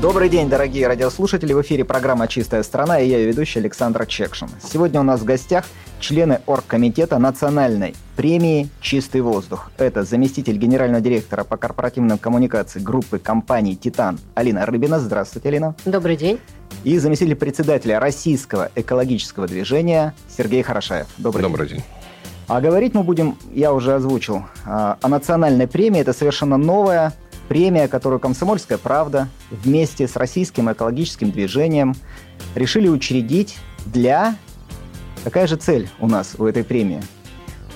Добрый день, дорогие радиослушатели. В эфире программа «Чистая страна» и я, ее ведущий Александр Чекшин. Сегодня у нас в гостях члены Оргкомитета национальной премии «Чистый воздух». Это заместитель генерального директора по корпоративным коммуникациям группы компаний «Титан» Алина Рыбина. Здравствуйте, Алина. Добрый день. И заместитель председателя Российского экологического движения Сергей Хорошаев. Добрый, Добрый день. день. А говорить мы будем, я уже озвучил, а, о национальной премии. Это совершенно новая премия, которую «Комсомольская правда» вместе с российским экологическим движением решили учредить для... Какая же цель у нас у этой премии?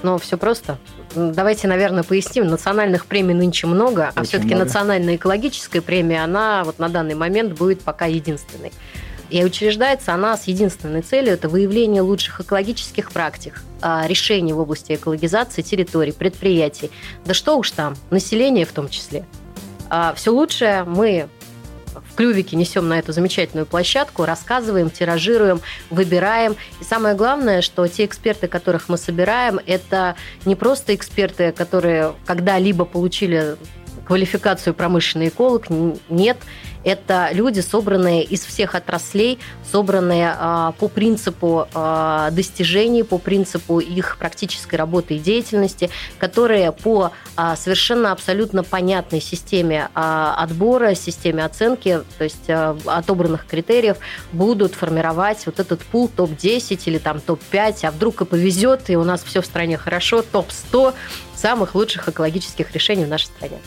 Ну, все просто. Давайте, наверное, поясним. Национальных премий нынче много, а Очень а все-таки национальная экологическая премия, она вот на данный момент будет пока единственной. И учреждается она с единственной целью – это выявление лучших экологических практик, а, решений в области экологизации территорий, предприятий. Да что уж там, населения в том числе – Все лучшее мы в клювике несем на эту замечательную площадку, рассказываем, тиражируем, выбираем. И самое главное, что те эксперты, которых мы собираем, это не просто эксперты, которые когда-либо получили квалификацию промышленный эколог, нет. Это люди, собранные из всех отраслей, собранные а, по принципу а, достижений, по принципу их практической работы и деятельности, которые по а, совершенно абсолютно понятной системе отбора, системе оценки, то есть отобранных критериев, будут формировать вот этот пул топ-10 или там топ-5, а вдруг и повезет, и у нас все в стране хорошо, топ-100 самых лучших экологических решений в нашей стране.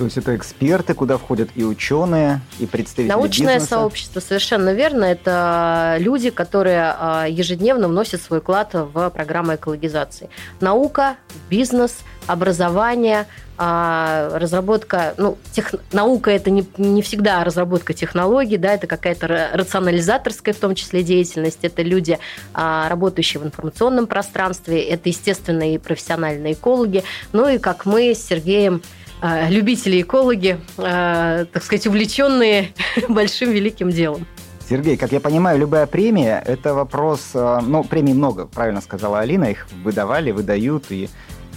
То есть это эксперты, куда входят и ученые, и представители Научное бизнеса. сообщество, совершенно верно. Это люди, которые а, ежедневно вносят свой вклад в программу экологизации. Наука, бизнес, образование, а, разработка, ну, тех, наука это не, не всегда разработка технологий, да, это какая-то рационализаторская в том числе деятельность, это люди, а, работающие в информационном пространстве, это, естественно, и профессиональные экологи, ну и как мы с Сергеем а, любители экологи, а, так сказать, увлеченные большим великим делом. Сергей, как я понимаю, любая премия – это вопрос… А, ну, премий много, правильно сказала Алина, их выдавали, выдают, и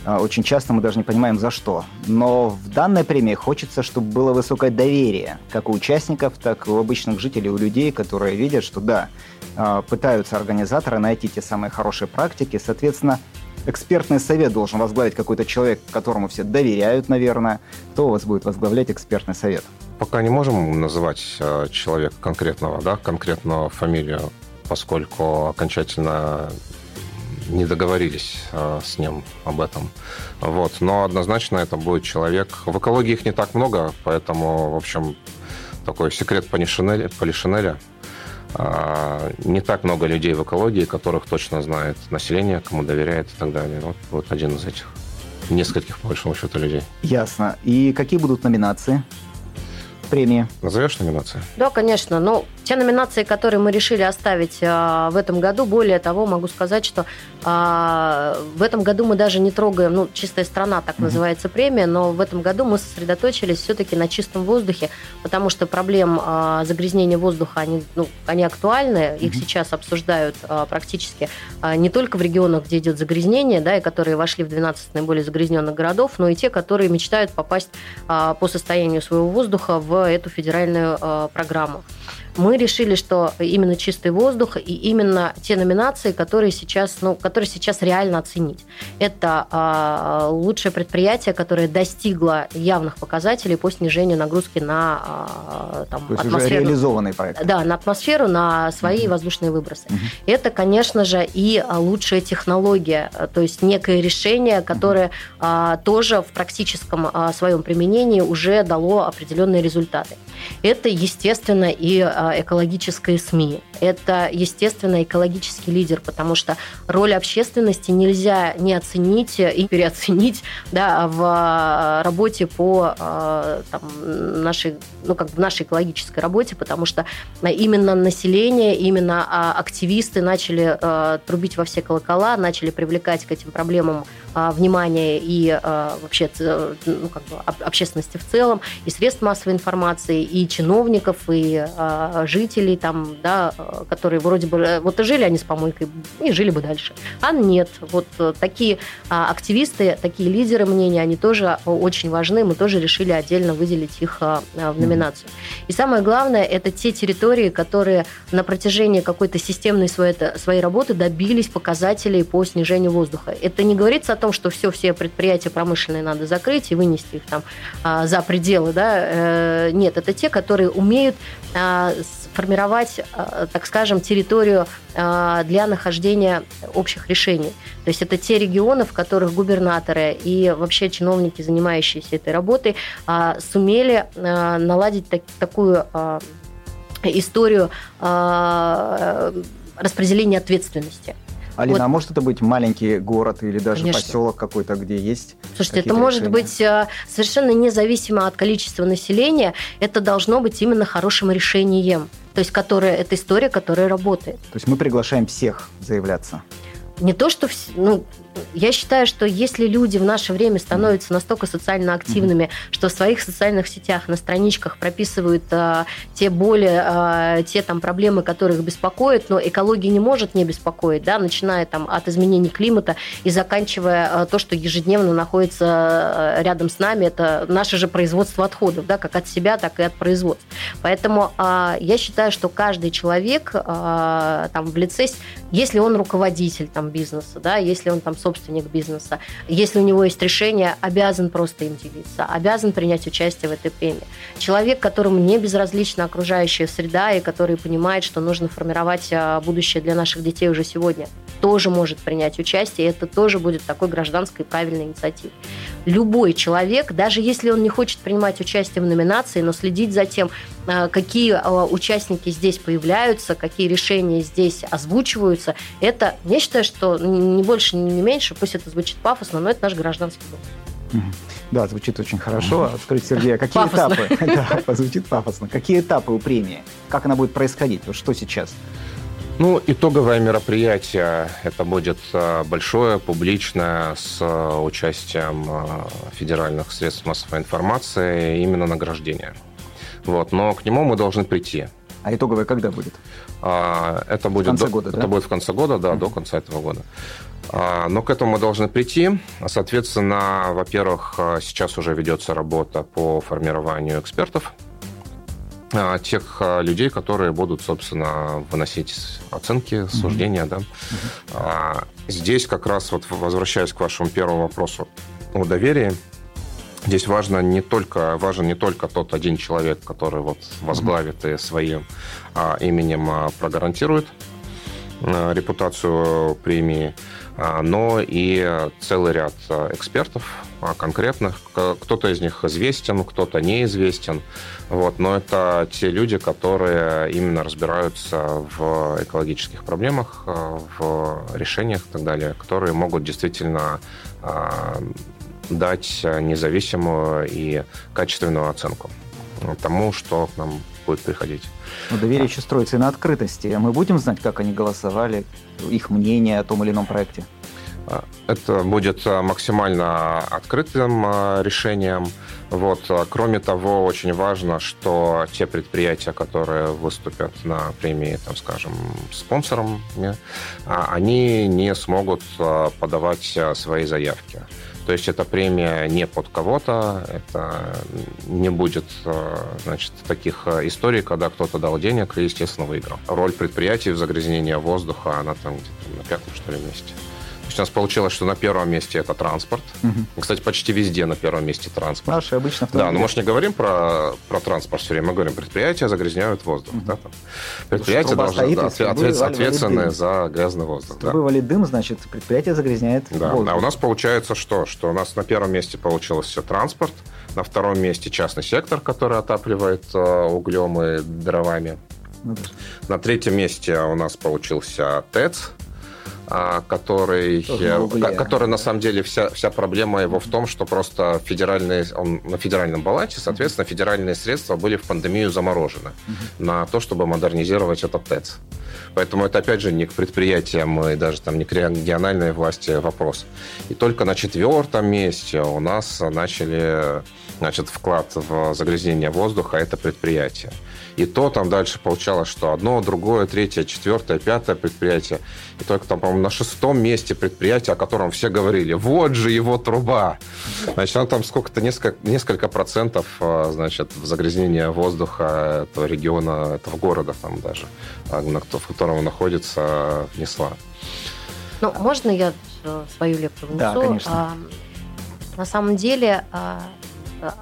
очень часто мы даже не понимаем, за что. Но в данной премии хочется, чтобы было высокое доверие, как у участников, так и у обычных жителей, у людей, которые видят, что да, пытаются организаторы найти те самые хорошие практики, соответственно, экспертный совет должен возглавить какой-то человек, которому все доверяют, наверное. Кто у вас будет возглавлять экспертный совет? Пока не можем называть э, человека конкретного, да, конкретную фамилию, поскольку окончательно не договорились э, с ним об этом. Вот. Но однозначно это будет человек. В экологии их не так много, поэтому, в общем, такой секрет Полишинеля, не так много людей в экологии, которых точно знает население, кому доверяет и так далее. Вот, вот один из этих нескольких, по большому счету, людей. Ясно. И какие будут номинации? Премии. Назовешь номинации? Да, конечно. Ну, те номинации, которые мы решили оставить а, в этом году, более того, могу сказать, что а, в этом году мы даже не трогаем, ну, чистая страна, так mm-hmm. называется премия, но в этом году мы сосредоточились все-таки на чистом воздухе, потому что проблем а, загрязнения воздуха, они, ну, они актуальны, mm-hmm. их сейчас обсуждают а, практически а, не только в регионах, где идет загрязнение, да, и которые вошли в 12 наиболее загрязненных городов, но и те, которые мечтают попасть а, по состоянию своего воздуха в эту федеральную а, программу мы решили, что именно чистый воздух и именно те номинации, которые сейчас, ну, которые сейчас реально оценить. Это э, лучшее предприятие, которое достигло явных показателей по снижению нагрузки на э, там, То есть атмосферу. Уже реализованный проект. Да, на атмосферу, на свои uh-huh. воздушные выбросы. Uh-huh. Это, конечно же, и лучшая технология, то есть некое решение, которое uh-huh. тоже в практическом своем применении уже дало определенные результаты. Это, естественно, и экологическое СМИ. Это, естественно, экологический лидер, потому что роль общественности нельзя не оценить и переоценить да, в работе по там, нашей, ну, как в нашей экологической работе, потому что именно население, именно а, активисты начали трубить во все колокола, начали привлекать к этим проблемам внимание и вообще ну, как бы, общественности в целом, и средств массовой информации, и чиновников, и э, жителей, там, да, которые вроде бы э, вот и жили они с помойкой, и жили бы дальше. А нет, вот э, такие э, активисты, такие лидеры мнения, они тоже очень важны, мы тоже решили отдельно выделить их э, в номинацию. И самое главное, это те территории, которые на протяжении какой-то системной своей, своей работы добились показателей по снижению воздуха. Это не говорится о том, что все, все предприятия промышленные надо закрыть и вынести их там а, за пределы, да, э, нет, это те, которые умеют а, формировать, а, так скажем, территорию для нахождения общих решений. То есть это те регионы, в которых губернаторы и вообще чиновники, занимающиеся этой работой, сумели наладить такую историю распределения ответственности. Алина, вот. а может это быть маленький город или даже Конечно. поселок какой-то, где есть Слушайте, это может решения? быть э, совершенно независимо от количества населения. Это должно быть именно хорошим решением. То есть, которая, это история, которая работает. То есть мы приглашаем всех заявляться? Не то, что... Ну, я считаю, что если люди в наше время становятся настолько социально активными, mm-hmm. что в своих социальных сетях, на страничках прописывают а, те боли, а, те там проблемы, которые их беспокоят, но экология не может не беспокоить, да, начиная там от изменений климата и заканчивая а, то, что ежедневно находится рядом с нами, это наше же производство отходов, да, как от себя, так и от производства. Поэтому а, я считаю, что каждый человек а, там в лице, если он руководитель там бизнеса, да, если он там собственник бизнеса, если у него есть решение, обязан просто им делиться, обязан принять участие в этой премии. Человек, которому не безразлична окружающая среда и который понимает, что нужно формировать а, будущее для наших детей уже сегодня, тоже может принять участие, и это тоже будет такой гражданской правильной инициативой. Любой человек, даже если он не хочет принимать участие в номинации, но следить за тем, а, какие а, участники здесь появляются, какие решения здесь озвучиваются, это, я считаю, что не больше, не меньше, пусть это звучит пафосно, но это наш гражданский долг. Да, звучит очень хорошо. Скажите, Сергей, а какие этапы? Да, звучит пафосно. Какие этапы у премии? Как она будет происходить? Вот что сейчас? Ну, итоговое мероприятие это будет а, большое, публичное, с участием федеральных средств массовой информации, именно награждение. Вот, но к нему мы должны прийти. А итоговое когда будет? А, это будет в конце до, года, это да? будет в конце года, да, mm-hmm. до конца этого года. А, но к этому мы должны прийти. Соответственно, во-первых, сейчас уже ведется работа по формированию экспертов, тех а, людей, которые будут, собственно, выносить оценки, суждения, mm-hmm. да. Mm-hmm. Здесь как раз вот возвращаясь к вашему первому вопросу о доверии, Здесь важно не только, важен не только тот один человек, который вот возглавит и своим а, именем а, прогарантирует а, репутацию премии, а, но и целый ряд а, экспертов а, конкретных. Кто-то из них известен, кто-то неизвестен. Вот, но это те люди, которые именно разбираются в экологических проблемах, в решениях и так далее, которые могут действительно дать э, независимую и качественную оценку тому, что к нам будет приходить. Но доверие еще строится и на открытости. Мы будем знать, как они голосовали, их мнение о том или ином проекте? А, это будет э, максимально открытым э, решением. Вот. Кроме того, очень важно, что те предприятия, которые выступят на премии, там, скажем, спонсорами, а, они не смогут подавать свои заявки. То есть эта премия не под кого-то, это не будет э, значит, таких э, историй, когда кто-то дал денег и, естественно, выиграл. Роль предприятий в загрязнении воздуха, она там где-то на пятом, что ли, месте у нас получилось, что на первом месте это транспорт. Угу. Кстати, почти везде на первом месте транспорт. Наши обычно Да, но мы же не говорим про, про транспорт все время, мы говорим, предприятия загрязняют воздух. Угу. Да, там. Предприятия должны стоит, да, ответ, ответственны за грязный воздух. Да. вывалит дым, значит, предприятие загрязняет да. воздух. А у нас получается что? Что у нас на первом месте получилось все транспорт, на втором месте частный сектор, который отапливает э, углем и дровами Ну, на третьем месте у нас получился ТЭЦ который, э, который на самом деле вся, вся проблема его в том, что просто федеральные, он на федеральном балансе, соответственно, федеральные средства были в пандемию заморожены на то, чтобы модернизировать этот ТЭЦ. Поэтому это, опять же, не к предприятиям и даже там не к региональной власти вопрос. И только на четвертом месте у нас начали значит, вклад в загрязнение воздуха это предприятие. И то там дальше получалось, что одно, другое, третье, четвертое, пятое предприятие. И только там, по-моему, на шестом месте предприятия, о котором все говорили, вот же его труба. Значит, он там сколько-то, несколько, несколько процентов, а, значит, в загрязнение воздуха этого региона, этого города там даже, а, котором находится, внесла. Ну, можно я э, свою лепту внесу? Да, конечно. А, на самом деле, а,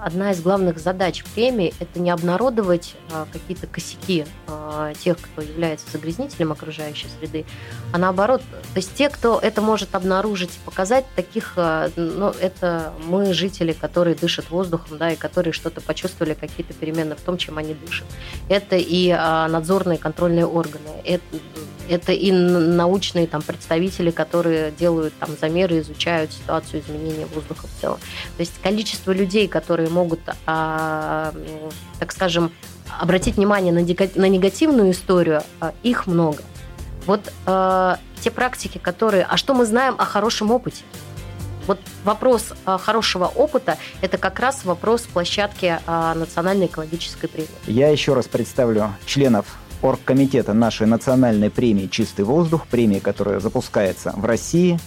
одна из главных задач премии – это не обнародовать а, какие-то косяки а, тех, кто является загрязнителем окружающей среды, а наоборот, то есть те, кто это может обнаружить и показать, таких, а, ну, это мы, жители, которые дышат воздухом, да, и которые что-то почувствовали, какие-то перемены в том, чем они дышат. Это и надзорные контрольные органы, это, это и научные там, представители, которые делают там, замеры, изучают ситуацию изменения воздуха в целом. То есть количество людей, которые могут, а, так скажем, обратить внимание на, негативную историю, а, их много. Вот а, те практики, которые... А что мы знаем о хорошем опыте? Вот вопрос а, хорошего опыта – это как раз вопрос площадки а, Национальной экологической премии. Я еще раз представлю членов оргкомитета нашей национальной премии «Чистый воздух», премии, которая запускается в России.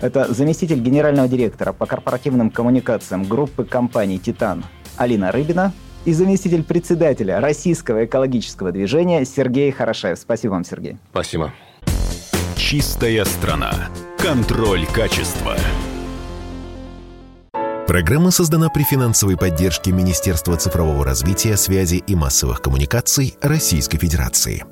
Это заместитель генерального директора по корпоративным коммуникациям группы компаний «Титан» Алина Рыбина и заместитель председателя Российского экологического движения Сергей Хорошаев. Спасибо вам, Сергей. Спасибо. Чистая страна. Контроль качества. Программа создана при финансовой поддержке Министерства цифрового развития, связи и массовых коммуникаций Российской Федерации.